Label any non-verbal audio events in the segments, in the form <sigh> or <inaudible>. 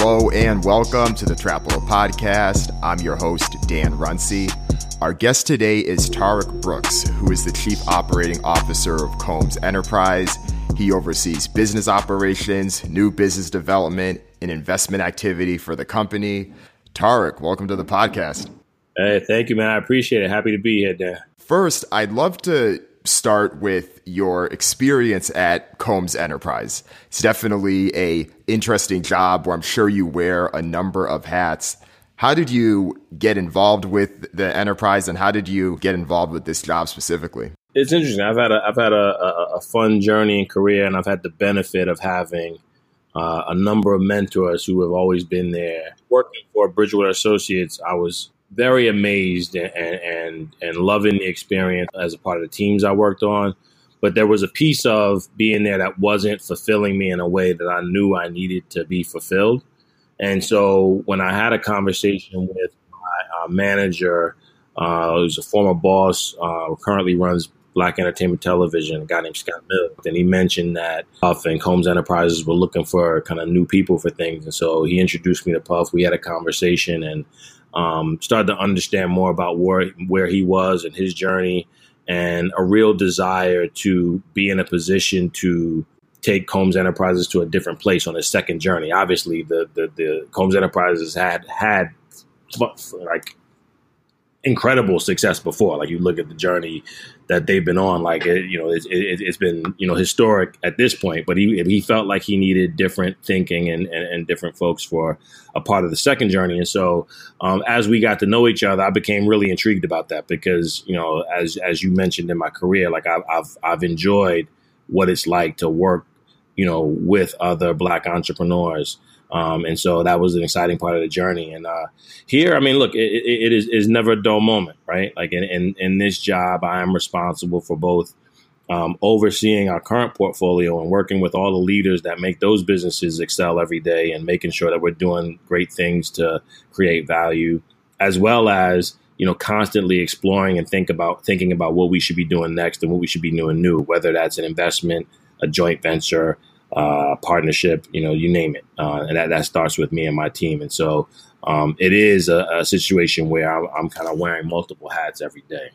Hello and welcome to the Trapital Podcast. I'm your host, Dan Runcie. Our guest today is Tarik Brooks, who is the Chief Operating Officer of Combs Enterprise. He oversees business operations, new business development, and investment activity for the company. Tarik, welcome to the podcast. Hey, thank you, man. I appreciate it. Happy to be here, Dan. First, I'd love to start with your experience at Combs Enterprise. It's definitely a interesting job where I'm sure you wear a number of hats. How did you get involved with the enterprise, and how did you get involved with this job specifically? It's interesting. I've had a I've had a, a, a fun journey and career, and I've had the benefit of having uh, a number of mentors who have always been there. Working for Bridgewater Associates, I was very amazed and, and and loving the experience as a part of the teams I worked on. But there was a piece of being there that wasn't fulfilling me in a way that I knew I needed to be fulfilled. And so when I had a conversation with my uh, manager, uh, who's a former boss, uh, currently runs Black Entertainment Television, a guy named Scott Mills, and he mentioned that Puff and Combs Enterprises were looking for kind of new people for things. And so he introduced me to Puff. We had a conversation and um, started to understand more about where where he was and his journey, and a real desire to be in a position to take Combs Enterprises to a different place on his second journey. Obviously, the the, the Combs Enterprises had had like incredible success before. Like you look at the journey that they've been on, like it, you know, it, has been you know historic at this point. But he he felt like he needed different thinking and, and, and different folks for a part of the second journey. And so um, as we got to know each other, I became really intrigued about that because you know, as as you mentioned in my career, like I've I've, I've enjoyed what it's like to work, you know, with other black entrepreneurs. Um, and so that was an exciting part of the journey. And uh, here, I mean, look, it, it is, is never a dull moment, right? Like in, in, in this job, I am responsible for both um, overseeing our current portfolio and working with all the leaders that make those businesses excel every day and making sure that we're doing great things to create value, as well as you know constantly exploring and think about thinking about what we should be doing next and what we should be doing new, whether that's an investment, a joint venture, uh, partnership, you know, you name it. Uh, and that, that starts with me and my team. And so um, it is a, a, situation where I'm, I'm kind of wearing multiple hats every day.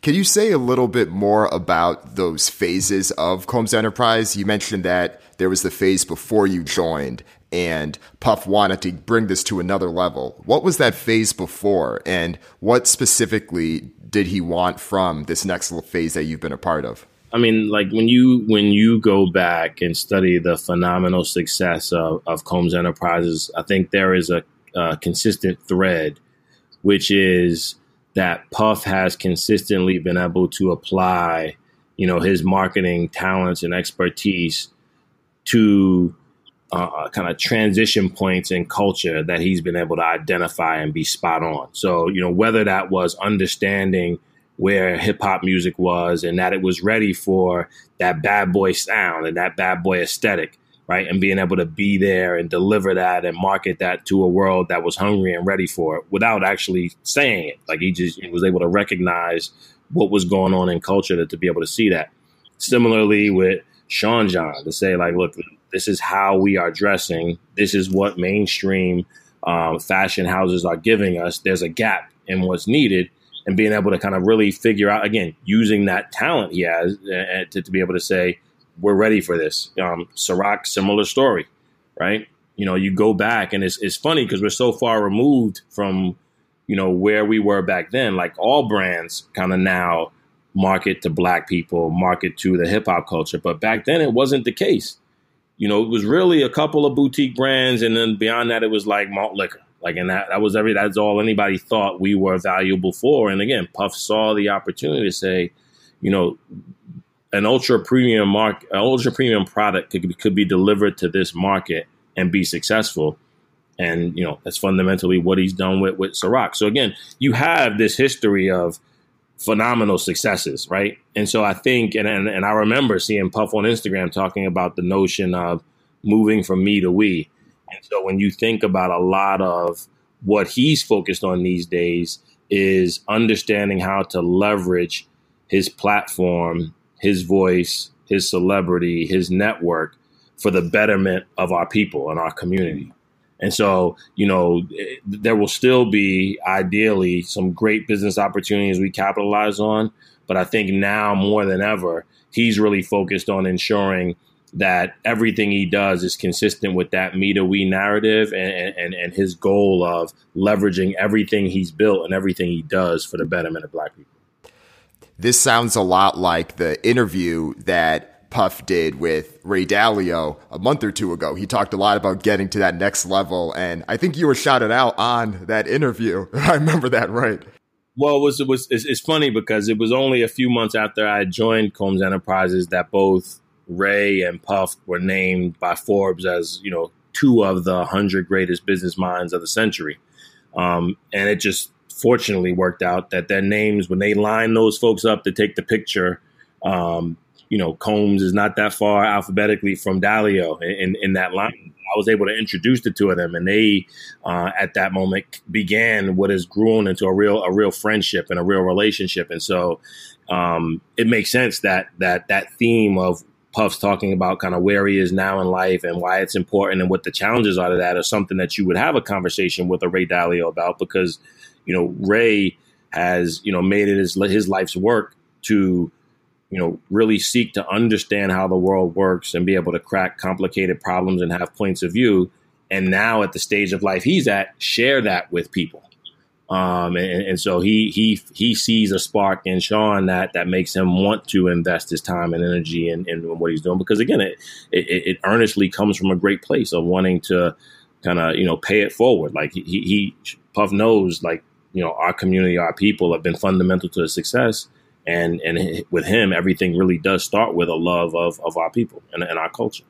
Can you say a little bit more about those phases of Combs Enterprise? You mentioned that there was the phase before you joined, and Puff wanted to bring this to another level. What was that phase before, and what specifically did he want from this next phase that you've been a part of? I mean, like when you when you go back and study the phenomenal success of, of Combs Enterprises, I think there is a, a consistent thread, which is that Puff has consistently been able to apply, you know, his marketing talents and expertise to uh, kind of transition points in culture that he's been able to identify and be spot on. So, you know, whether that was understanding where hip hop music was and that it was ready for that bad boy sound and that bad boy aesthetic, right? And being able to be there and deliver that and market that to a world that was hungry and ready for it without actually saying it. Like he just he was able to recognize what was going on in culture to, to be able to see that. Similarly with Sean John to say like, look, this is how we are dressing. This is what mainstream um, fashion houses are giving us. There's a gap in what's needed and being able to kind of really figure out again using that talent he has uh, to, to, be able to say we're ready for this. Um, similar story, right? You know, you go back and it's it's funny because we're so far removed from you know where we were back then. Like all brands, kind of now market to black people, market to the hip hop culture, but back then it wasn't the case. You know, it was really a couple of boutique brands, and then beyond that, it was like malt liquor like, and that, that was every, that's all anybody thought we were valuable for. And again, Puff saw the opportunity to say, you know, an ultra premium mark, an ultra premium product could, could be delivered to this market and be successful. And, you know, that's fundamentally what he's done with, with Ciroc. So again, you have this history of phenomenal successes, right? And so I think, and, and, and I remember seeing Puff on Instagram talking about the notion of moving from me to we. And so when you think about a lot of what he's focused on these days is understanding how to leverage his platform, his voice, his celebrity, his network for the betterment of our people and our community. And so, you know, there will still be ideally some great business opportunities we capitalize on. But I think now more than ever, he's really focused on ensuring that everything he does is consistent with that me to we narrative and, and, and his goal of leveraging everything he's built and everything he does for the betterment of black people. This sounds a lot like the interview that Puff did with Ray Dalio a month or two ago. He talked a lot about getting to that next level, and I think you were shouted out on that interview. <laughs> I remember that right. Well, it was it was it's, it's funny because it was only a few months after I joined Combs Enterprises that both Ray and Puff were named by Forbes as you know two of the hundred greatest business minds of the century, um, and it just fortunately worked out that their names when they line those folks up to take the picture. Um, you know, Combs is not that far alphabetically from Dalio in, in that line. I was able to introduce the two of them, and they, uh, at that moment, began what has grown into a real a real friendship and a real relationship. And so, um, it makes sense that that that theme of Puff's talking about kind of where he is now in life and why it's important and what the challenges are to that is something that you would have a conversation with a Ray Dalio about because, you know, Ray has, you know, made it his, his life's work to, you know, really seek to understand how the world works and be able to crack complicated problems and have points of view. And now at the stage of life he's at, share that with people. Um, and, and, so he he he sees a spark in Sean that that makes him want to invest his time and energy in, in what he's doing. Because again it, it, it earnestly comes from a great place of wanting to kind of you know pay it forward. Like he, he Puff knows like you know our community our people have been fundamental to his success. And and with him everything really does start with a love of of our people and, and our culture.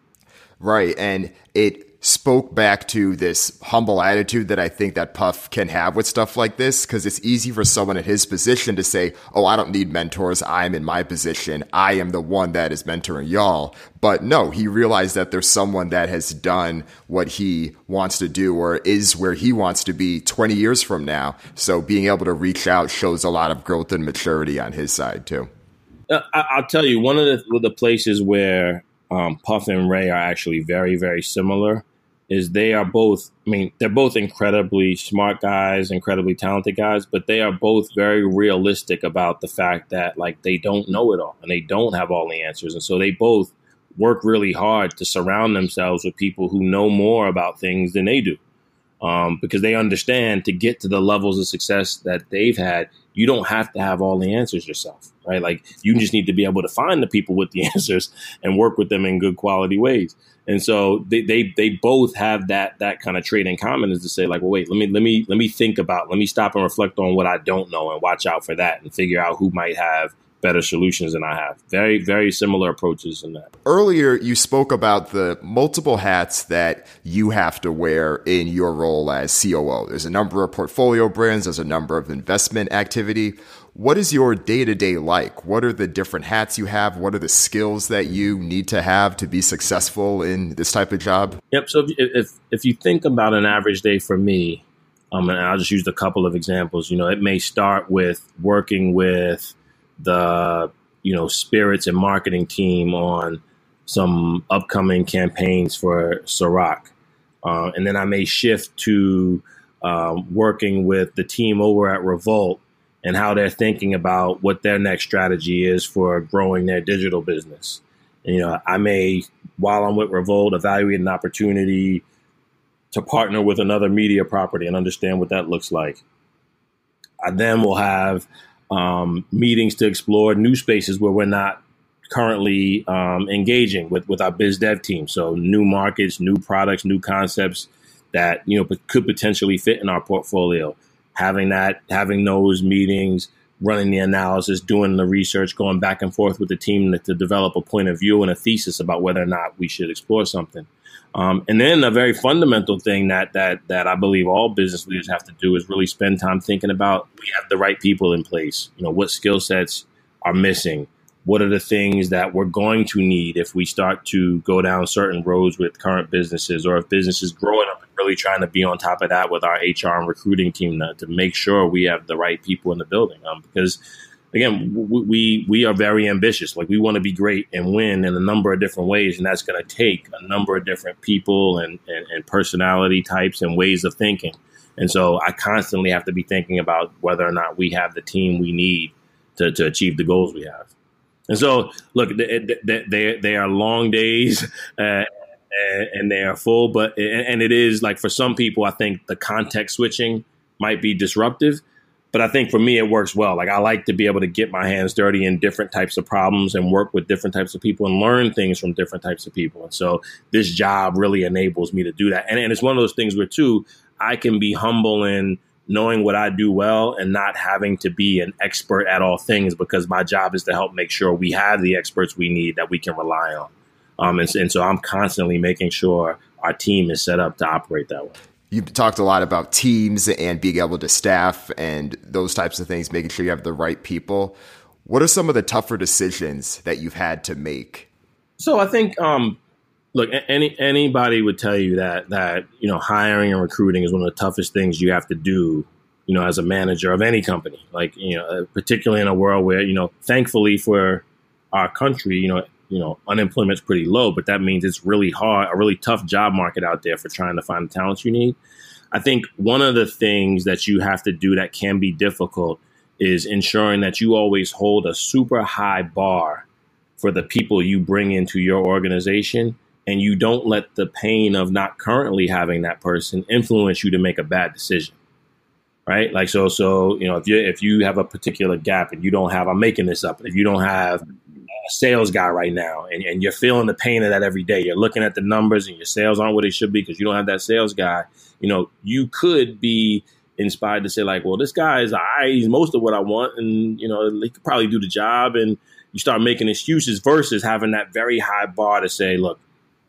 Right. And it spoke back to this humble attitude that I think that Puff can have with stuff like this because it's easy for someone in his position to say, "Oh, I don't need mentors. I'm in my position. I am the one that is mentoring y'all." But no, he realized that there's someone that has done what he wants to do or is where he wants to be 20 years from now. So being able to reach out shows a lot of growth and maturity on his side too. Uh, I'll tell you one of the, the places where um, Puff and Ray are actually very, very similar is they are both I mean, they're both incredibly smart guys, incredibly talented guys, but they are both very realistic about the fact that like they don't know it all and they don't have all the answers. And so they both work really hard to surround themselves with people who know more about things than they do. Um, because they understand to get to the levels of success that they've had, you don't have to have all the answers yourself, right? Like you just need to be able to find the people with the <laughs> answers and work with them in good quality ways. And so they, they they both have that that kind of trait in common is to say like, well, wait, let me let me let me think about, let me stop and reflect on what I don't know and watch out for that and figure out who might have better solutions than I have. Very, very similar approaches in that. Earlier, you spoke about the multiple hats that you have to wear in your role as COO. There's a number of portfolio brands, there's a number of investment activity. What is your day to day like? What are the different hats you have? What are the skills that you need to have to be successful in this type of job? Yep. So if if, if you think about an average day for me, um, and I'll just use a couple of examples. You know, it may start with working with the you know spirits and marketing team on some upcoming campaigns for Ciroc, uh, and then I may shift to um, working with the team over at Revolt and how they're thinking about what their next strategy is for growing their digital business. And, you know, I may, while I'm with Revolt, evaluate an opportunity to partner with another media property and understand what that looks like. I then will have um, meetings to explore new spaces where we're not currently um, engaging with, with our biz dev team. So new markets, new products, new concepts that you know could potentially fit in our portfolio having that, having those meetings, running the analysis, doing the research, going back and forth with the team to, to develop a point of view and a thesis about whether or not we should explore something. Um, and then a very fundamental thing that that that I believe all business leaders have to do is really spend time thinking about we have the right people in place. You know, what skill sets are missing? What are the things that we're going to need if we start to go down certain roads with current businesses or if businesses growing up and really trying to be on top of that with our HR and recruiting team to, to make sure we have the right people in the building. Um, because again, we we are very ambitious. Like we want to be great and win in a number of different ways, and that's going to take a number of different people and, and, and personality types and ways of thinking. And so I constantly have to be thinking about whether or not we have the team we need to, to achieve the goals we have. And so, look, they, they, they are long days <laughs> uh, and they are full, but and it is like for some people, I think the context switching might be disruptive. But I think for me, it works well. Like I like to be able to get my hands dirty in different types of problems and work with different types of people and learn things from different types of people. And so this job really enables me to do that. And, and it's one of those things where too, I can be humble in knowing what I do well and not having to be an expert at all things because my job is to help make sure we have the experts we need that we can rely on. Um, and, and so I'm constantly making sure our team is set up to operate that way you've talked a lot about teams and being able to staff and those types of things, making sure you have the right people. What are some of the tougher decisions that you've had to make? So I think, um, look, any anybody would tell you that that you know hiring and recruiting is one of the toughest things you have to do. You know, as a manager of any company, like you know, uh, particularly in a world where you know, thankfully for our country, you know, you know, unemployment's pretty low, but that means it's really hard, a really tough job market out there for trying to find the talents you need. I think one of the things that you have to do that can be difficult is ensuring that you always hold a super high bar for the people you bring into your organization and you don't let the pain of not currently having that person influence you to make a bad decision right like so so you know if you if you have a particular gap and you don't have i'm making this up if you don't have a sales guy right now and, and you're feeling the pain of that every day. You're looking at the numbers and your sales aren't what they should be because you don't have that sales guy. You know, you could be inspired to say like, well, this guy is I he's most of what I want and you know, he could probably do the job and you start making excuses versus having that very high bar to say, look,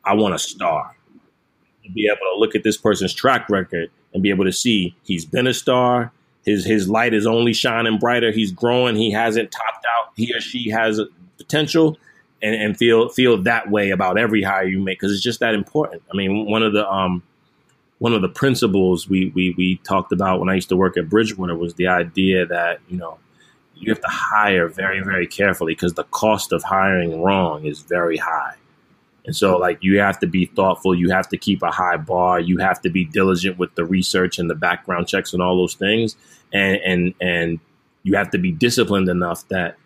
I want a star. be able to look at this person's track record and be able to see he's been a star. His his light is only shining brighter. He's growing. He hasn't topped out. He or she has potential and, and feel feel that way about every hire you make because it's just that important. I mean, one of the um, one of the principles we, we we talked about when I used to work at Bridgewater was the idea that you know you have to hire very very carefully because the cost of hiring wrong is very high. And so, like, you have to be thoughtful. You have to keep a high bar. You have to be diligent with the research and the background checks and all those things. And and and you have to be disciplined enough that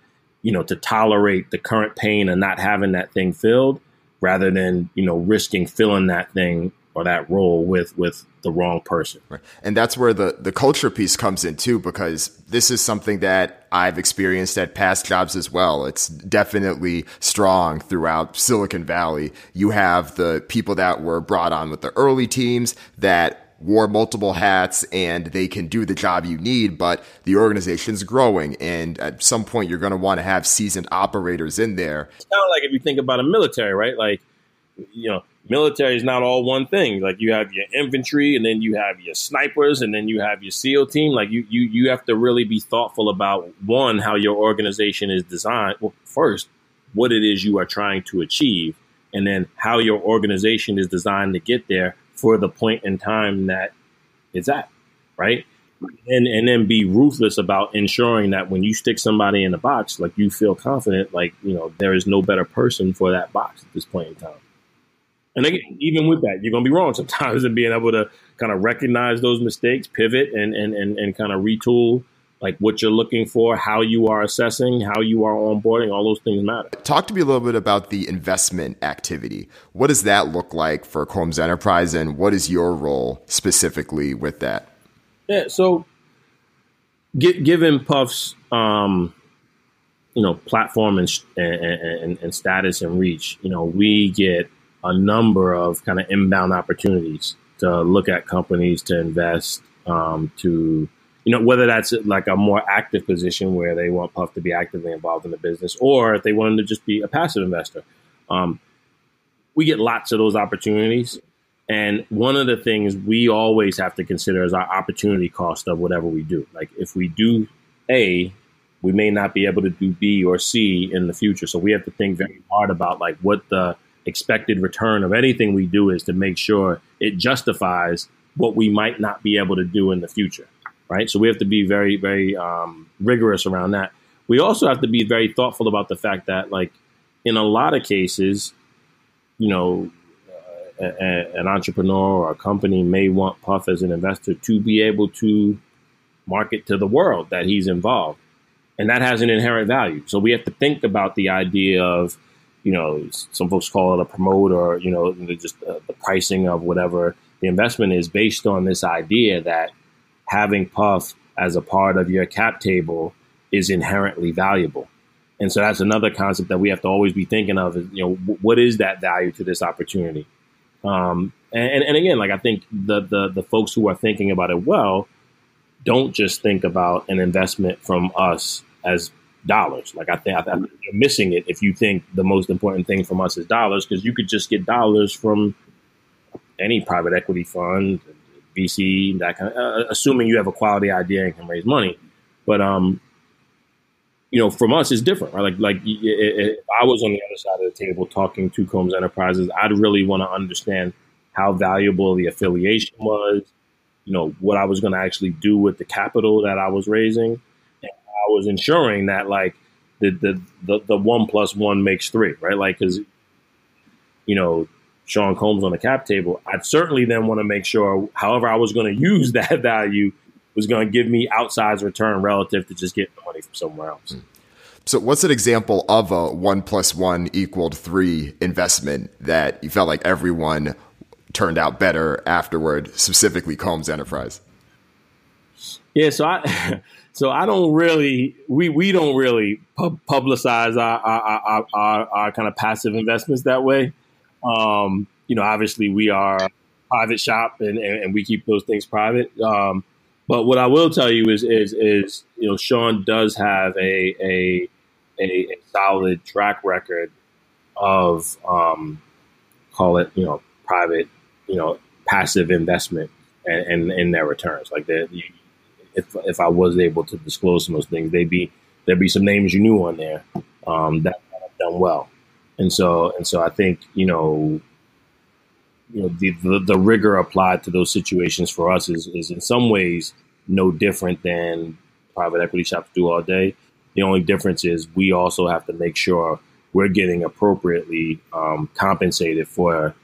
you know, to tolerate the current pain and not having that thing filled rather than, you know, risking filling that thing or that role with with the wrong person. Right. And that's where the the culture piece comes in too because this is something that I've experienced at past jobs as well. It's definitely strong throughout Silicon Valley. You have the people that were brought on with the early teams that wore multiple hats and they can do the job you need, but the organization's growing. And at some point, you're going to want to have seasoned operators in there. It's kind of like if you think about a military, right? Like, you know, military is not all one thing. Like you have your infantry and then you have your snipers and then you have your SEAL team. Like you, you, you have to really be thoughtful about one, how your organization is designed. Well, first, what it is you are trying to achieve and then how your organization is designed to get there for the point in time that it's at, right? And and then be ruthless about ensuring that when you stick somebody in a box, like you feel confident, like you know there is no better person for that box at this point in time. And again, even with that, you're gonna be wrong sometimes, <laughs> and being able to kind of recognize those mistakes, pivot, and and and, and kind of retool like what you're looking for, how you are assessing, how you are onboarding, all those things matter. Talk to me a little bit about the investment activity. What does that look like for Combs Enterprise, and what is your role specifically with that? Yeah, so given Puff's, um, you know, platform and, and, and status and reach, you know, we get a number of kind of inbound opportunities to look at companies to invest, um, to you know, whether that's like a more active position where they want Puff to be actively involved in the business, or if they want him to just be a passive investor. Um, we get lots of those opportunities. And one of the things we always have to consider is our opportunity cost of whatever we do. Like if we do A, we may not be able to do B or C in the future. So we have to think very hard about like what the expected return of anything we do is to make sure it justifies what we might not be able to do in the future right? So we have to be very, very um, rigorous around that. we also have to be very thoughtful about the fact that, like, in a lot of cases, you know, uh, a, an entrepreneur or a company may want Puff as an investor to be able to market to the world that he's involved. And that has an inherent value. So we have to think about the idea of, you know, some folks call it a promote or, you know, just uh, the pricing of whatever the investment is based on this idea that having Puff as a part of your cap table is inherently valuable. And so that's another concept that we have to always be thinking of. You know, what is that value to this opportunity? Um, and, and again, like I think the, the the folks who are thinking about it well don't just think about an investment from us as dollars. Like I think, I think you're missing it if you think the most important thing from us is dollars, because you could just get dollars from any private equity fund, VC, that kind of, uh, assuming you have a quality idea and can raise money. But um, you know, from us, it's different, right? Like, like if I was on the other side of the table talking to Combs Enterprises, I'd really want to understand how valuable the affiliation was. You know, what I was going to actually do with the capital that I was raising, I was ensuring that like the the the, the one plus one makes three, right? Like, because you know, Sean Combs on the cap table, I'd certainly then want to make sure, however, I was going <laughs> to use that value was going to give me outsized return relative to just getting the money from somewhere else. Hmm. So, what's an example of a one plus one equaled three investment that you felt like everyone turned out better afterward, specifically Combs Enterprise? Yeah, so I, <laughs> so I don't really, we we don't really publicize our our, our, our, our kind of passive investments that way. Um, you know, obviously we are a private shop and, and, and we keep those things private. Um, but what I will tell you is, is, is you know, Sean does have a a, a, a solid track record of um, call it, you know, private, you know, passive investment and, in their returns. Like that, if if I was able to disclose some of those things, they'd be there'd be some names you knew on there um, that have done well. And so and so I think you know you know the, the, the rigor applied to those situations for us is is in some ways no different than private equity shops do all day. The only difference is we also have to make sure we're getting appropriately um, compensated for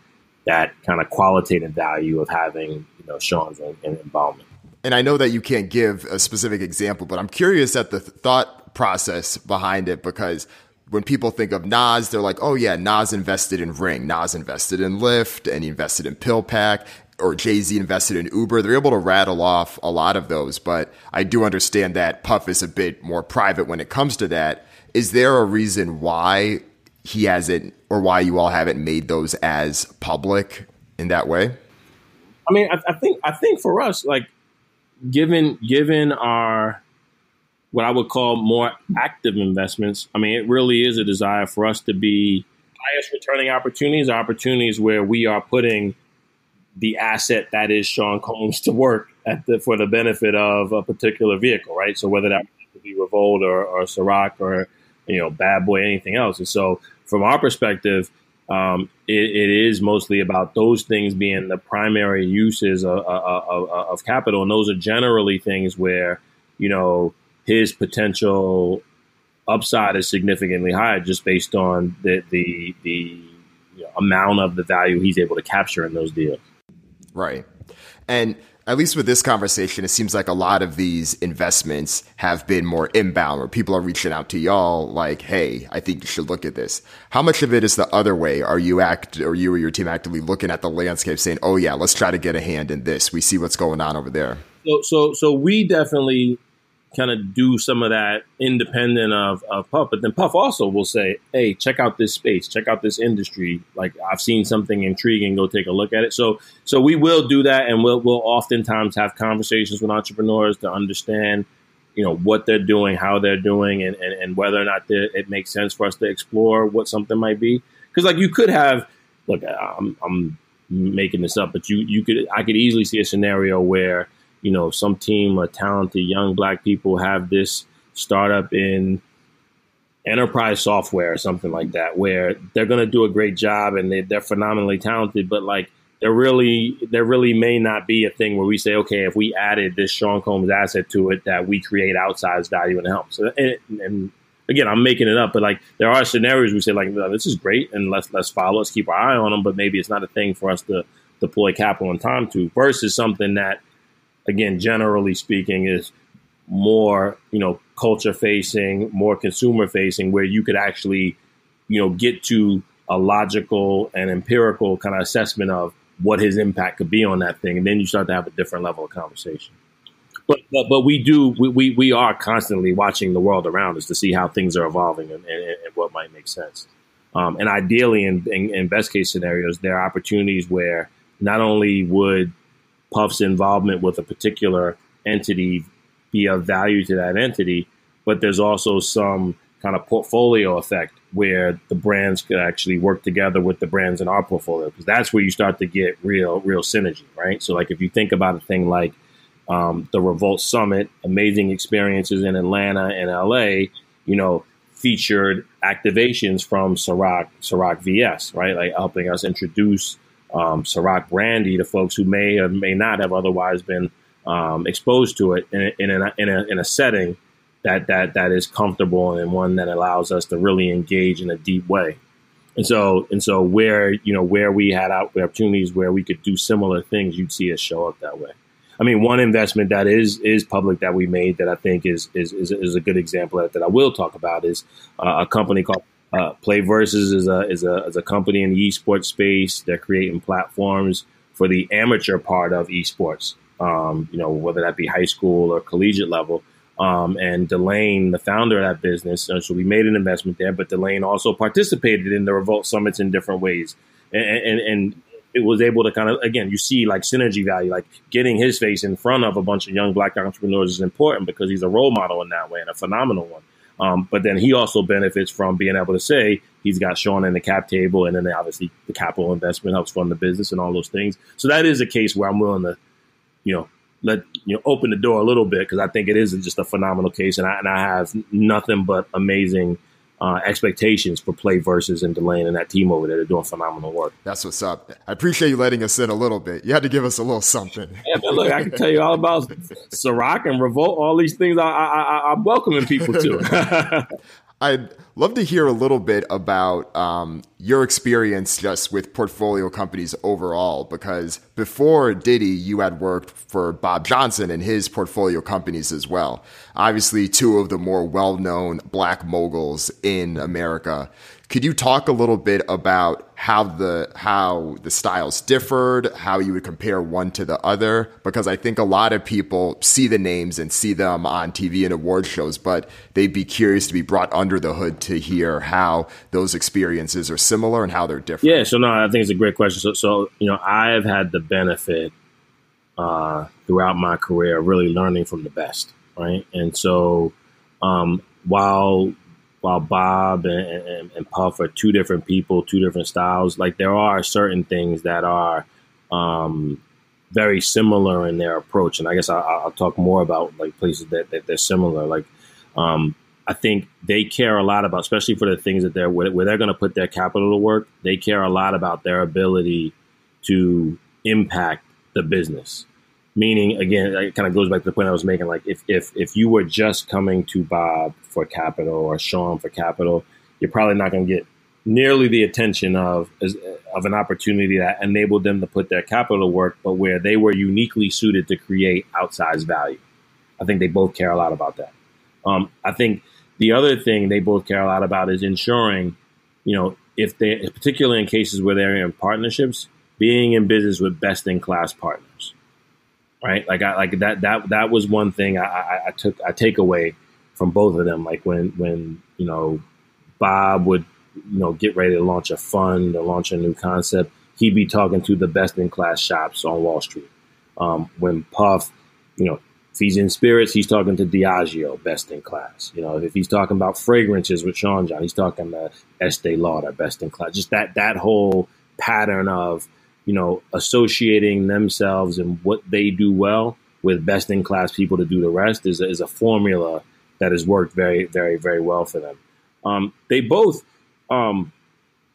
that kind of qualitative value of having you know Sean's involvement. And I know that you can't give a specific example, but I'm curious at the thought process behind it because when people think of Nas, they're like, oh yeah, Nas invested in Ring, Nas invested in Lyft, and he invested in PillPack, or Jay Z invested in Uber. They're able to rattle off a lot of those, but I do understand that Puff is a bit more private when it comes to that. Is there a reason why he hasn't, or why you all haven't made those as public in that way? I mean, I, I think I think for us, like given given our what I would call more active investments. I mean, it really is a desire for us to be highest returning opportunities, opportunities where we are putting the asset that is Sean Combs to work at the, for the benefit of a particular vehicle, right? So whether that be Revolt or, or Ciroc or you know Bad Boy, anything else, and so from our perspective, um, it, it is mostly about those things being the primary uses of, of, of, capital, and those are generally things where you know his potential upside is significantly higher just based on the the the amount of the value he's able to capture in those deals. Right. And at least with this conversation, it seems like a lot of these investments have been more inbound, where people are reaching out to y'all like, "Hey, I think you should look at this." How much of it is the other way? Are you act, or you or your team actively looking at the landscape, saying, "Oh yeah, let's try to get a hand in this. We see what's going on over there." So, so, so we definitely kind of do some of that independent of, of Puff. But then Puff also will say, hey, check out this space, check out this industry. Like I've seen something intriguing, go take a look at it. So so we will do that and we'll we'll oftentimes have conversations with entrepreneurs to understand, you know, what they're doing, how they're doing, and, and, and whether or not it makes sense for us to explore what something might be. Because like you could have look, I'm, I'm making this up, but you you could I could easily see a scenario where you know, some team of talented young black people have this startup in enterprise software or something like that, where they're going to do a great job and they, they're phenomenally talented, but like there really there really may not be a thing where we say, okay, if we added this Sean Combs asset to it, that we create outsized value and help. So, and, and again, I'm making it up, but like there are scenarios we say like this is great and let's let's follow, let's keep our eye on them, but maybe it's not a thing for us to deploy capital and time to versus something that, again, generally speaking, is more you know culture facing, more consumer facing, where you could actually you know get to a logical and empirical kind of assessment of what his impact could be on that thing, and then you start to have a different level of conversation. But, but, but we do we, we, we are constantly watching the world around us to see how things are evolving and, and, and what might make sense. Um, and ideally, in, in, in, best case scenarios, there are opportunities where not only would Puff's involvement with a particular entity be of value to that entity, but there's also some kind of portfolio effect where the brands could actually work together with the brands in our portfolio because that's where you start to get real real synergy, right? So like if you think about a thing like um, the Revolt Summit, amazing experiences in Atlanta and LA, you know, featured activations from Ciroc, Ciroc VS, right? Like helping us introduce um, Ciroc brandy to folks who may or may not have otherwise been um, exposed to it in, in, a, in, a, in a setting that, that, that is comfortable and one that allows us to really engage in a deep way. And so, and so where, you know, where we had opportunities where we could do similar things, you'd see us show up that way. I mean, one investment that is is public that we made that I think is is is, is a good example that, that I will talk about is uh, a company called uh, is a is a is a company in the esports space. They're creating platforms for the amateur part of esports. Um, you know, whether that be high school or collegiate level. Um, and Delane, the founder of that business, uh, so we made an investment there. But Delane also participated in the Revolt summits in different ways, and, and, and it was able to kind of again you see like synergy value like getting his face in front of a bunch of young black entrepreneurs is important because he's a role model in that way and a phenomenal one um, but then he also benefits from being able to say he's got Sean in the cap table and then obviously the capital investment helps fund the business and all those things. So that is a case where I'm willing to you know let you know open the door a little bit because I think it is just a phenomenal case and I, and I have nothing but amazing uh, expectations for PlayVS and Delane and that team over there. They're doing phenomenal work. That's what's up. I appreciate you letting us in a little bit. You had to give us a little something. Yeah, man, look, I can tell you all about Ciroc and Revolt, all these things I, I, I'm welcoming people to. <laughs> I'd love to hear a little bit about um, your experience just with portfolio companies overall, because before Diddy, you had worked for Bob Johnson and his portfolio companies as well. Obviously, two of the more well known black moguls in America. Could you talk a little bit about how the how the styles differed, how you would compare one to the other? Because I think a lot of people see the names and see them on TV and award shows, but they'd be curious to be brought under the hood to hear how those experiences are similar and how they're different. Yeah, so no, I think it's a great question. So, so you know, I've had the benefit uh, throughout my career really learning from the best, right? And so um, while while Bob and, and, and, Puff are two different people, two different styles, like there are certain things that are um, very similar in their approach. And I guess I, will talk more about like places that, that they're similar. Like um, I think they care a lot about, especially for the things that they're where, where they're going to put their capital to work. They care a lot about their ability to impact the business meaning again it kind of goes back to the point i was making like if if if you were just coming to bob for capital or sean for capital you're probably not going to get nearly the attention of of an opportunity that enabled them to put their capital to work but where they were uniquely suited to create outsized value. I think they both care a lot about that. Um, i think the other thing they both care a lot about is ensuring you know if they particularly in cases where they're in partnerships being in business with best in class partners right? Like I like that that that was one thing I, I, I took I take away from both of them. Like when when you know Bob would you know get ready to launch a fund or launch a new concept, he'd be talking to the best in class shops on Wall Street. Um, when Puff, you know, if he's in spirits, he's talking to Diageo, best in class. You know, if he's talking about fragrances with Sean John, he's talking to Estee Lauder, best in class. Just that that whole pattern of you know, associating themselves and what they do well with best in class people to do the rest is, is a formula that has worked very, very, very well for them. Um, they both um,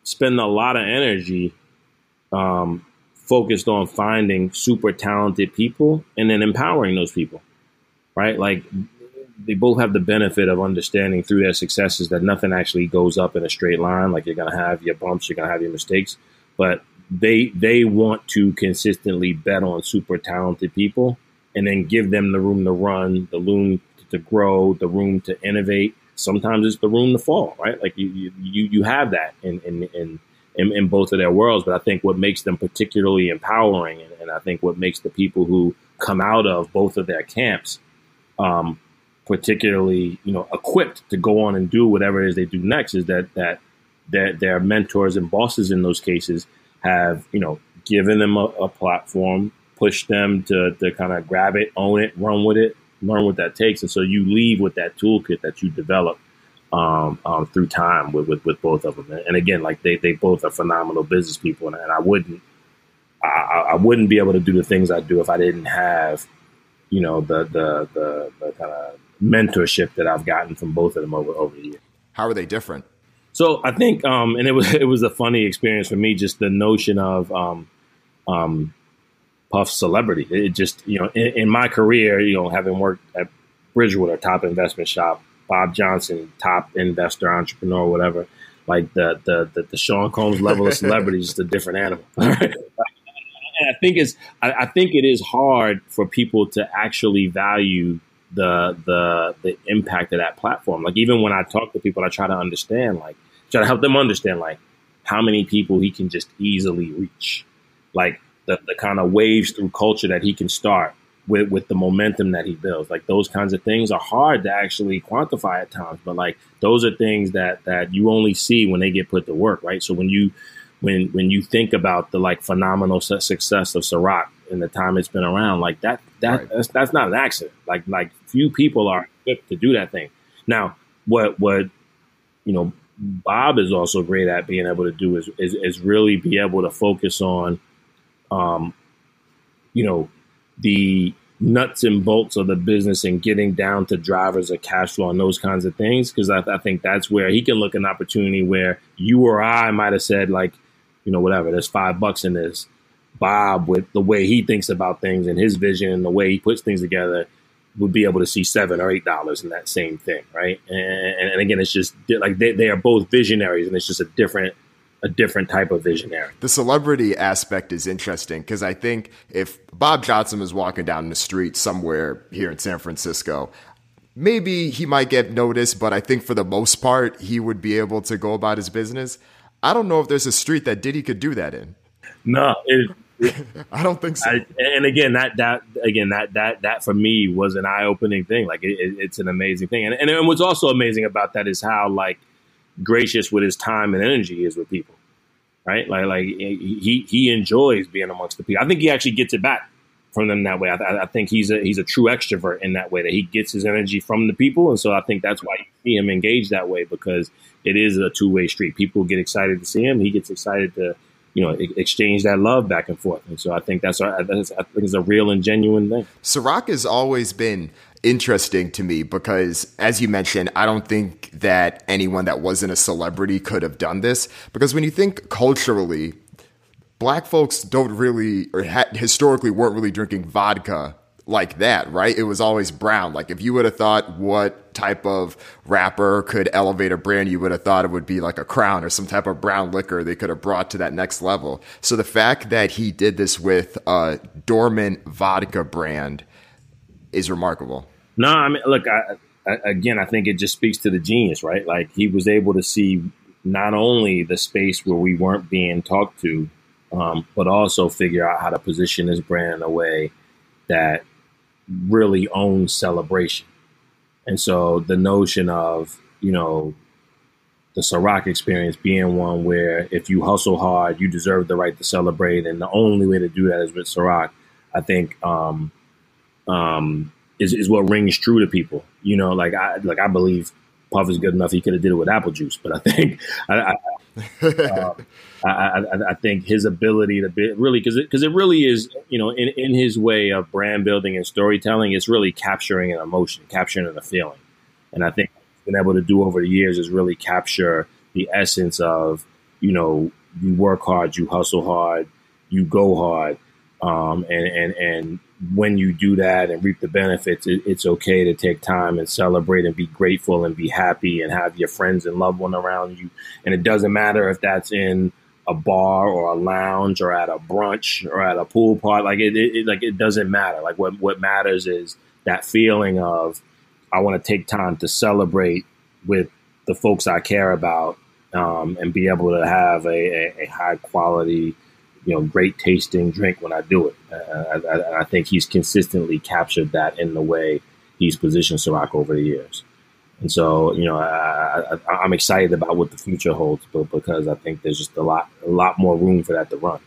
spend a lot of energy um, focused on finding super talented people and then empowering those people, right? Like they both have the benefit of understanding through their successes that nothing actually goes up in a straight line. Like you're going to have your bumps, you're going to have your mistakes, but they they want to consistently bet on super talented people and then give them the room to run, the room to grow, the room to innovate. Sometimes it's the room to fall, right? Like you you you have that in in in, in, in both of their worlds. But I think what makes them particularly empowering, and, and I think what makes the people who come out of both of their camps um, particularly you know equipped to go on and do whatever it is they do next is that that their, their mentors and bosses in those cases have you know given them a, a platform, pushed them to to kind of grab it, own it, run with it, learn what that takes, and so you leave with that toolkit that you develop um, um, through time with, with, with both of them. And again, like they they both are phenomenal business people, and, and I wouldn't I, I, wouldn't be able to do the things I do if I didn't have you know the the the, the kind of mentorship that I've gotten from both of them over over the years. How are they different? So I think, um, and it was <laughs> it was a funny experience for me, just the notion of um, um, Puff celebrity. It just you know, in, in, my career, you know, having worked at Bridgewater, top investment shop, Bob Johnson, top investor, entrepreneur, whatever. Like the the the, the Sean Combs level of celebrity is just a different animal. <laughs> and I think it's I, I think it is hard for people to actually value the the the impact of that platform. Like even when I talk to people, I try to understand, like try to help them understand, like how many people he can just easily reach, like the the kind of waves through culture that he can start with with the momentum that he builds. Like those kinds of things are hard to actually quantify at times, but like those are things that that you only see when they get put to work, right? So when you when when you think about the like phenomenal success of Ciroc in the time it's been around, like that that right. that's, that's not an accident. Like like few people are equipped to do that thing. Now, what what you know Bob is also great at being able to do is is, is really be able to focus on, um, you know, the nuts and bolts of the business and getting down to drivers of cash flow and those kinds of things. Because I, I, think that's where he can look an opportunity where you or I might have said like, you know, whatever, there's five bucks in this. Bob, with the way he thinks about things and his vision and the way he puts things together, would be able to see seven or eight dollars in that same thing, right? And, and again, it's just like they, they are both visionaries, and it's just a different a different type of visionary. The celebrity aspect is interesting because I think if Bob Johnson was walking down the street somewhere here in San Francisco, maybe he might get noticed, but I think for the most part, he would be able to go about his business. I don't know if there's a street that Diddy could do that in. No, it, <laughs> I don't think so. I, and again, that that again that that that for me was an eye opening thing. Like it, it, it's an amazing thing, and, and what's also amazing about that is how like gracious with his time and energy is with people. Right, like like he he enjoys being amongst the people. I think he actually gets it back from them that way. I, I, think he's a he's a true extrovert in that way that he gets his energy from the people, and so I think that's why you see him engaged that way because it is a two way street. People get excited to see him. He gets excited to you know, exchange that love back and forth. And so I think that's, I think it's a real and genuine thing. Ciroc has always been interesting to me because, as you mentioned, I don't think that anyone that wasn't a celebrity could have done this. Because when you think culturally, black folks don't really, or ha- historically weren't really drinking vodka like that, right? It was always brown. Like if you would have thought what type of rapper could elevate a brand, you would have thought it would be like a crown or some type of brown liquor they could have brought to that next level. So the fact that he did this with a dormant vodka brand is remarkable. No, I mean, look, I, I, again, I think it just speaks to the genius, right? Like he was able to see not only the space where we weren't being talked to, um, but also figure out how to position his brand in a way that really owns celebration. And so the notion of, you know, the Ciroc experience being one where if you hustle hard, you deserve the right to celebrate. And the only way to do that is with Ciroc, I think, um, um, is, is what rings true to people. You know, like I, like I believe Puff is good enough. He could have did it with apple juice, but I think I, I, <laughs> uh, I, I, I, think his ability to be really because because it, it, really is you know in, in his way of brand building and storytelling, it's really capturing an emotion, capturing a feeling, and I think been able to do over the years is really capture the essence of you know you work hard, you hustle hard, you go hard. Um, and, and, and when you do that and reap the benefits, it, it's okay to take time and celebrate and be grateful and be happy and have your friends and loved one around you. And it doesn't matter if that's in a bar or a lounge or at a brunch or at a pool party. Like it, it, it like it doesn't matter. Like what what matters is that feeling of I want to take time to celebrate with the folks I care about um, and be able to have a, a, a, high quality, you know, great tasting drink when I do it. Uh, I, I, think he's consistently captured that in the way he's positioned Ciroc over the years. And so, you know, I, am excited about what the future holds, but because I think there's just a lot, a lot more room for that to run.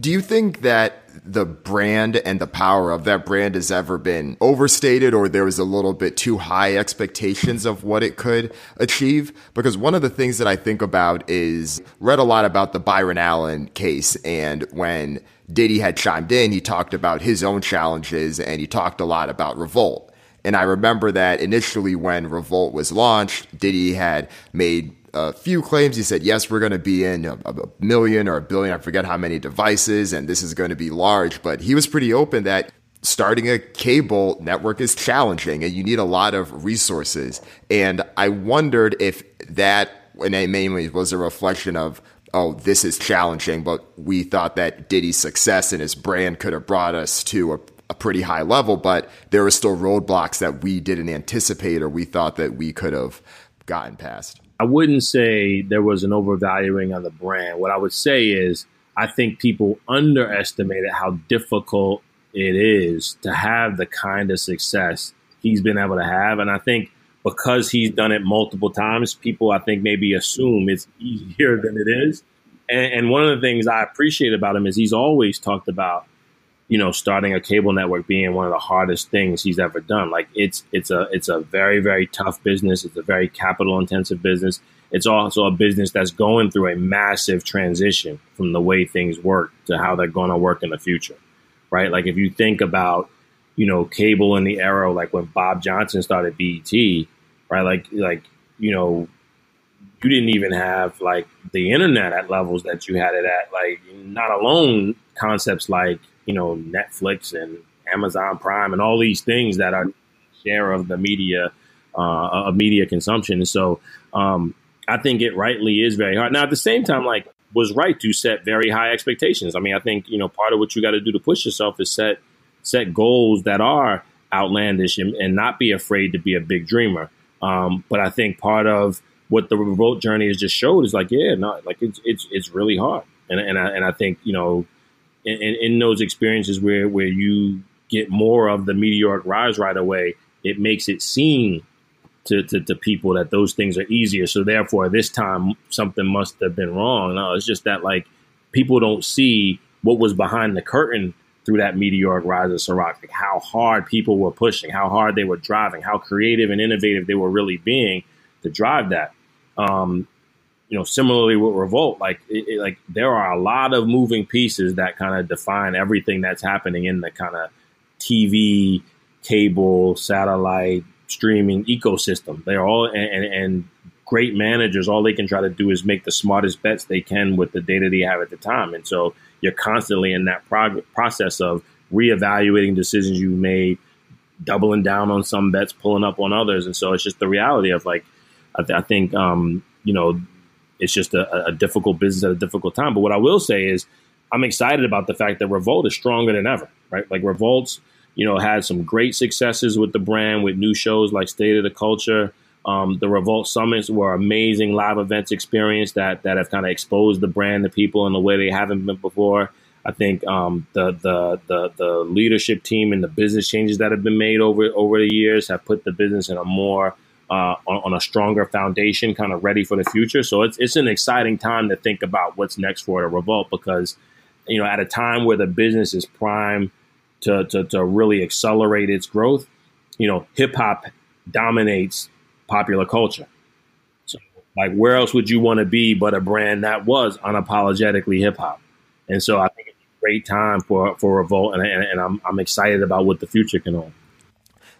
Do you think that the brand and the power of that brand has ever been overstated or there was a little bit too high expectations of what it could achieve? Because one of the things that I think about is read a lot about the Byron Allen case and when Diddy had chimed in, he talked about his own challenges and he talked a lot about revolt. And I remember that initially when Revolt was launched, Diddy had made a few claims. He said, yes, we're going to be in a, a, million or a billion. I forget how many devices, and this is going to be large. But he was pretty open that starting a cable network is challenging and you need a lot of resources. And I wondered if that, and it mainly was a reflection of, oh, this is challenging, but we thought that Diddy's success and his brand could have brought us to a a pretty high level, but there were still roadblocks that we didn't anticipate or we thought that we could have gotten past. I wouldn't say there was an overvaluing of the brand. What I would say is I think people underestimated how difficult it is to have the kind of success he's been able to have. And I think because he's done it multiple times, people I think maybe assume it's easier than it is. And, and one of the things I appreciate about him is he's always talked about you know, starting a cable network being one of the hardest things he's ever done. Like it's it's a it's a very very tough business. It's a very capital intensive business. It's also a business that's going through a massive transition from the way things work to how they're going to work in the future. Right? Like if you think about, you know, cable in the era like when Bob Johnson started BET, right? Like like, you know, you didn't even have like the internet at levels that you had it at. Like not alone concepts like you know Netflix and Amazon Prime and all these things that are share of the media uh, of media consumption. So um, I think it rightly is very hard. Now at the same time, like was right to set very high expectations. I mean, I think you know part of what you got to do to push yourself is set set goals that are outlandish and, and not be afraid to be a big dreamer. Um, but I think part of what the revolt journey has just showed is like, yeah, no, like it's it's it's really hard. And and I, and I think you know in, in those experiences where where you get more of the meteoric rise right away, it makes it seem to, to, to, people that those things are easier. So therefore, this time something must have been wrong. No, it's just that like people don't see what was behind the curtain through that meteoric rise of Ciroc, like how hard people were pushing, how hard they were driving, how creative and innovative they were really being to drive that. Um, you know, similarly with Revolt, like it, it, like there are a lot of moving pieces that kind of define everything that's happening in the kind of TV, cable, satellite, streaming ecosystem. They're all and, and, and great managers. All they can try to do is make the smartest bets they can with the data they have at the time, and so you're constantly in that prog- process of reevaluating decisions you made, doubling down on some bets, pulling up on others, and so it's just the reality of like I, th- I think um, you know it's just a, a difficult business at a difficult time. But what I will say is, I'm excited about the fact that Revolt is stronger than ever. Right, like Revolt's, you know, had some great successes with the brand with new shows like State of the Culture. Um, the Revolt Summits were amazing live events experience that that have kind of exposed the brand to people in a way they haven't been before. I think um, the, the, the the leadership team and the business changes that have been made over over the years have put the business in a more uh, on, on, a stronger foundation, kind of ready for the future. So it's it's an exciting time to think about what's next for the Revolt because you know at a time where the business is prime to to, to really accelerate its growth, you know, hip hop dominates popular culture. So like where else would you want to be but a brand that was unapologetically hip hop? And so I think it's a great time for for Revolt, and, and, and I'm I'm excited about what the future can hold.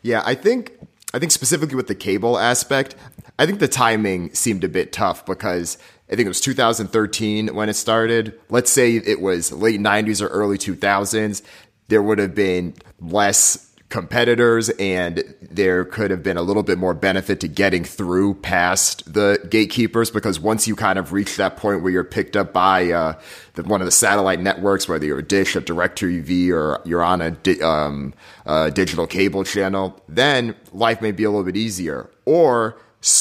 Yeah, I think I think specifically with the cable aspect, I think the timing seemed a bit tough because I think it was 2013 when it started. Let's say it was late 90s or early 2000s. There would have been less competitors and there could have been a little bit more benefit to getting through past the gatekeepers because once you kind of reach that point where you're picked up by uh, the, one of the satellite networks, whether you're a dish, a DirecTV, or you're on a, di- um, a digital cable channel, then life may be a little bit easier. Or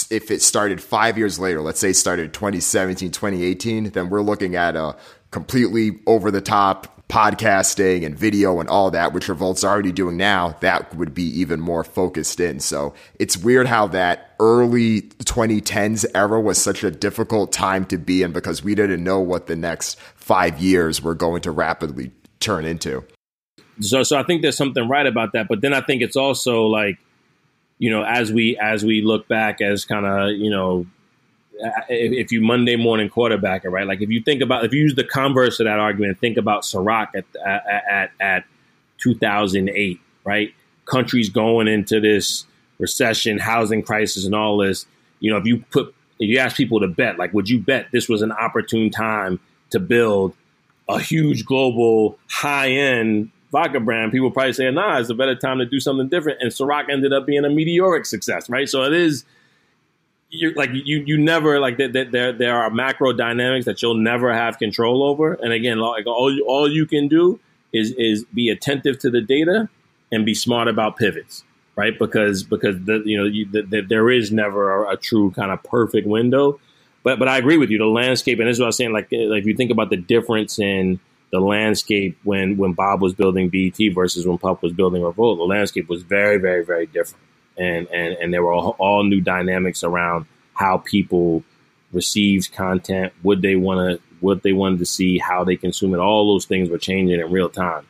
if it started five years later, let's say it started 2017, 2018, then we're looking at a completely over the top podcasting and video and all that, which Revolt's already doing now, that would be even more focused in. So it's weird how that early 2010s era was such a difficult time to be in because we didn't know what the next five years were going to rapidly turn into. So, so I think there's something right about that, but then I think it's also like, you know, as we as we look back as kind of you know if you Monday morning quarterback it, right? Like if you think about if you use the converse of that argument, think about Ciroc at at at 2008, right? Countries going into this recession, housing crisis, and all this. You know, if you put if you ask people to bet, like, would you bet this was an opportune time to build a huge global high end vodka brand? People probably say, nah, it's a better time to do something different. And Ciroc ended up being a meteoric success, right? So it is you like you you never like that there, there there are macro dynamics that you'll never have control over. And again like all you, all you can do is is be attentive to the data and be smart about pivots right? Because because the, you know you, the, the, there is never a, a, true kind of perfect window. But but I agree with you. The landscape and this is what I was saying like like if you think about the difference in the landscape when when Bob was building BET versus when Puff was building Revolt the landscape was very very very different and and and there were all, all new dynamics around how people received content, what they want to, what they wanted to see, how they consume it. All those things were changing in real time,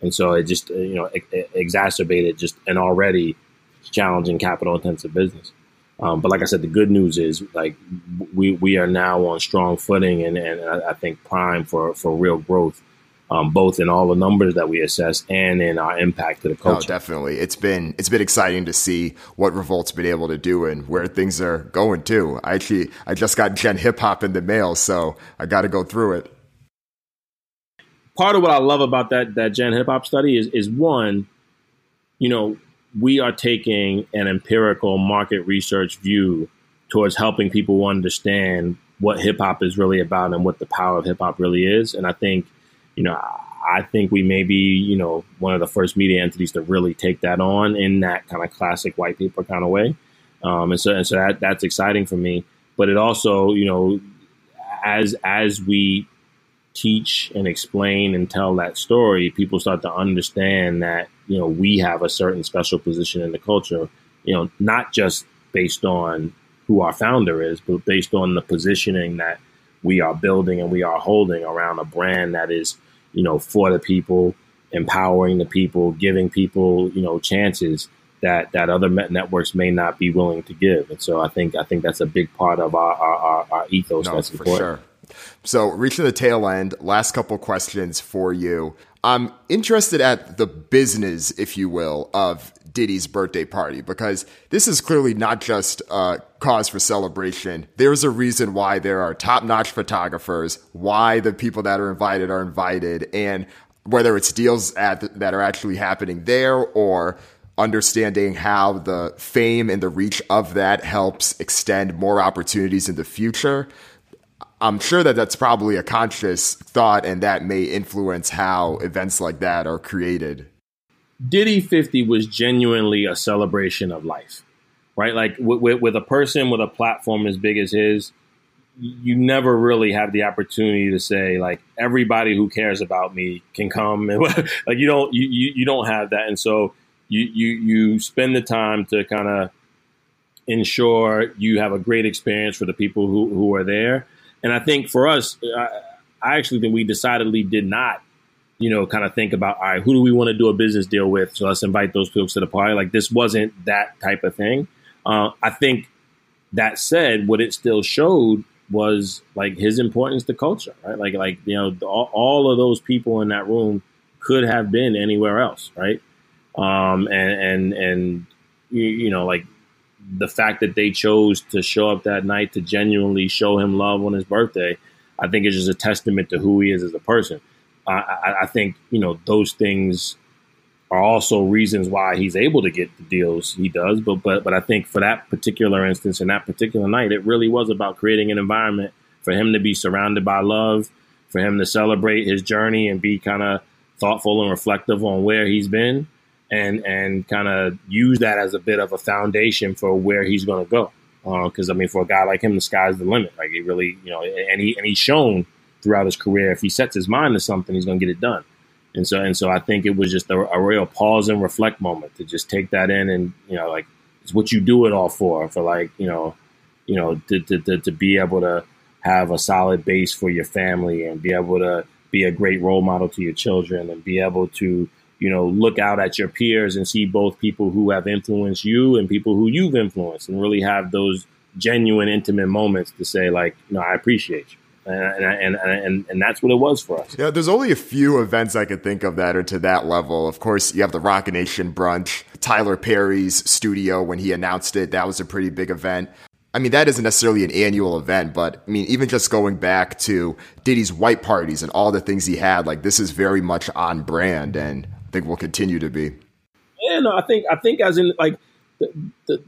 and so it just you know exacerbated just an already challenging capital intensive business. Um, but like I said, the good news is like we we are now on strong footing and and I think prime for for real growth um, both in all the numbers that we assess and in our impact to the culture. Oh, definitely. It's been it's been exciting to see what Revolt's been able to do and where things are going to. I actually I just got Gen Hip Hop in the mail, so I got to go through it. Part of what I love about that that Gen Hip Hop study is is one, you know, we are taking an empirical market research view towards helping people understand what hip hop is really about and what the power of hip hop really is, and I think you know, I think we may be, you know, one of the first media entities to really take that on in that kind of classic white paper kind of way. Um, and so, and so that, that's exciting for me. But it also, you know, as as we teach and explain and tell that story, people start to understand that you know we have a certain special position in the culture. You know, not just based on who our founder is, but based on the positioning that we are building and we are holding around a brand that is, you know, for the people, empowering the people, giving people, you know, chances that that other networks may not be willing to give. And so I think I think that's a big part of our our, our ethos. No, that's for important. sure. So reaching the tail end, last couple questions for you. I'm interested at the business, if you will, of Diddy's birthday party because this is clearly not just a cause for celebration. There's a reason why there are top notch photographers, why the people that are invited are invited, and whether it's deals at, that are actually happening there or understanding how the fame and the reach of that helps extend more opportunities in the future. I'm sure that that's probably a conscious thought and that may influence how events like that are created. Diddy 50 was genuinely a celebration of life, right? Like with, with, a person with a platform as big as his, you never really have the opportunity to say like everybody who cares about me can come. And <laughs> like you don't you, you, you don't have that. And so you you you spend the time to kind of ensure you have a great experience for the people who, who are there. And I think for us I, I actually think we decidedly did not you know, kind of think about, all right, who do we want to do a business deal with? So let's invite those folks to the party. Like this wasn't that type of thing. Uh, I think that said, what it still showed was like his importance to culture, right? Like, like you know, all, all of those people in that room could have been anywhere else, right? Um, and and and you, you know, like the fact that they chose to show up that night to genuinely show him love on his birthday, I think is just a testament to who he is as a person. I, I, think you know those things are also reasons why he's able to get the deals he does. But but but I think for that particular instance and that particular night, it really was about creating an environment for him to be surrounded by love, for him to celebrate his journey and be kind of thoughtful and reflective on where he's been, and and kind of use that as a bit of a foundation for where he's going to go. Because uh, I mean, for a guy like him, the sky's the limit. Like he really, you know, and he and he's shown throughout his career if he sets his mind to something, he's going to get it done. And so, and so, I think it was just a, a, real pause and reflect moment to just take that in, and you know, like it's what you do it all for, for like you know, you know, to, to, to, to be able to have a solid base for your family and be able to be a great role model to your children and be able to you know look out at your peers and see both people who have influenced you and people who you've influenced and really have those genuine intimate moments to say like you know i appreciate you and, and, and, and, that's what it was for us. Yeah, there's only a few events I could think of that are to that level. Of course, you have the Roc Nation brunch, Tyler Perry's studio when he announced it. That was a pretty big event. I mean, that isn't necessarily an annual event, but I mean, even just going back to Diddy's white parties and all the things he had, like this is very much on brand, and I think will continue to be. Yeah, no, I think I think as in like the, the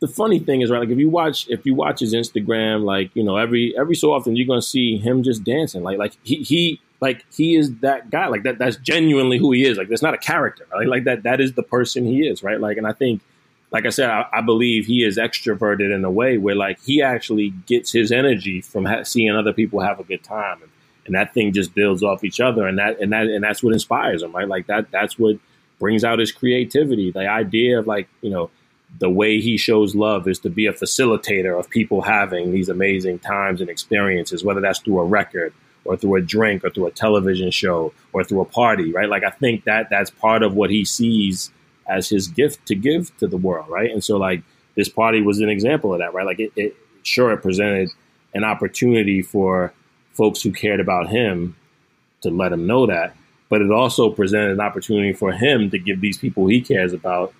the funny thing is right like if you watch if you watch his instagram like you know every every so often you're gonna see him just dancing. Like like he he like he is that guy. Like that that's genuinely who he is. Like that's not a character right? like that that is the person he is right? Like and i think like i said i, I believe he is extroverted in a way where like he actually gets his energy from ha- seeing other people have a good time. And, and that thing just builds off each other. And that and that and that's what inspires him right? Like that that's what brings out his creativity. The idea of like you know the way he shows love is to be a facilitator of people having these amazing times and experiences, whether that's through a record or through a drink or through a television show or through a party, right? Like I think that that's part of what he sees as his gift to give to the world, right? And so like this party was an example of that, right? Like it, it sure it presented an opportunity for folks who cared about him to let him know that, but it also presented an opportunity for him to give these people he cares about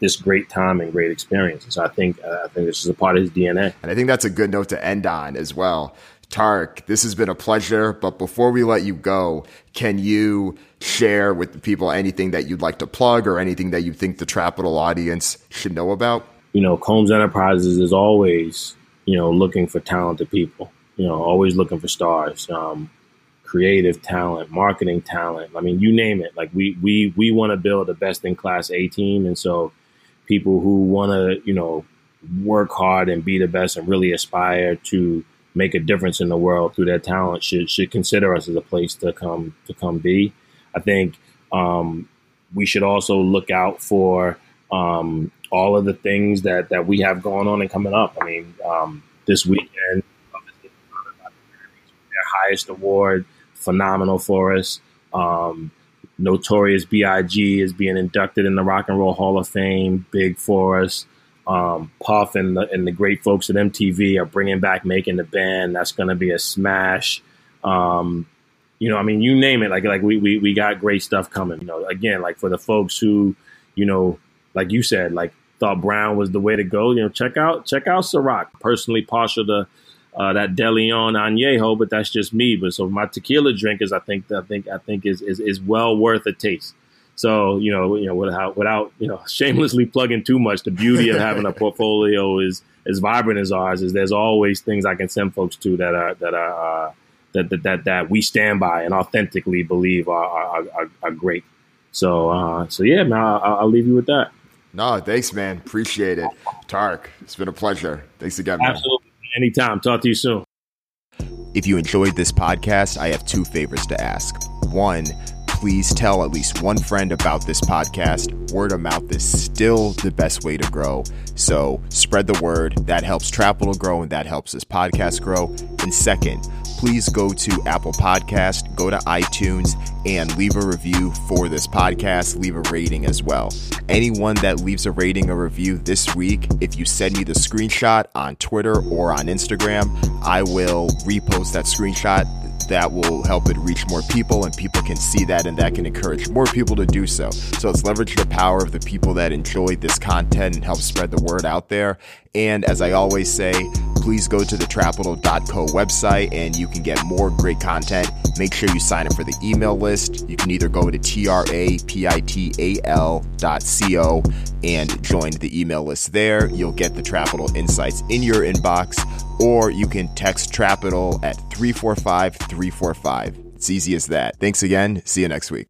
this great time and great experience. So I think uh, I think this is a part of his DNA. And I think that's a good note to end on as well. Tarik, this has been a pleasure. But before we let you go, can you share with the people anything that you'd like to plug or anything that you think the Trapital audience should know about? You know, Combs Enterprises is always, you know, looking for talented people, you know, always looking for stars. Um, creative talent, marketing talent. I mean, you name it. Like we we we want to build a best in class A team, and so people who want to, you know, work hard and be the best and really aspire to make a difference in the world through their talent should should consider us as a place to come to come be. I think um, we should also look out for um, all of the things that that we have going on and coming up. I mean, um, this weekend, their highest award, phenomenal for us. Um, Notorious B.I.G. is being inducted in the Rock and Roll Hall of Fame. Big for us. Um, Puff and the, and the great folks at MTV are bringing back Making the Band. That's going to be a smash. Um, you know, I mean, you name it. Like, like we, we, we got great stuff coming. You know, again, like for the folks who, you know, like you said, like thought Brown was the way to go. You know, check out check out Ciroc. Personally, partial to uh, that DeLeon Añejo, but that's just me. But so my tequila drinkers, I think, I think, I think is is, is well worth a taste. So you know, you know, without without you know, <laughs> shamelessly plugging too much, the beauty of having a <laughs> portfolio is as vibrant as ours. Is there's always things I can send folks to that are that are uh, that, that that that we stand by and authentically believe are are, are, are great. So uh, so yeah, man, I'll, I'll leave you with that. No, thanks, man. Appreciate it, Tarik. It's been a pleasure. Thanks again, man. Absolutely. Anytime. Talk to you soon. If you enjoyed this podcast, I have two favors to ask. One, please tell at least one friend about this podcast. Word of mouth is still the best way to grow. So spread the word. That helps Trapital grow and that helps this podcast grow. And second, please go to Apple Podcast, go to iTunes, and leave a review for this podcast. Leave a rating as well. Anyone that leaves a rating or review this week, if you send me the screenshot on Twitter or on Instagram, I will repost that screenshot that will help it reach more people and people can see that and that can encourage more people to do so. So let's leverage the power of the people that enjoy this content and help spread the word out there. And as I always say, please go to the trapital.co website and you can get more great content. Make sure you sign up for the email list. You can either go to trapital.co and join the email list there. You'll get the Trapital insights in your inbox, or you can text Trapital at 345 345. It's easy as that. Thanks again. See you next week.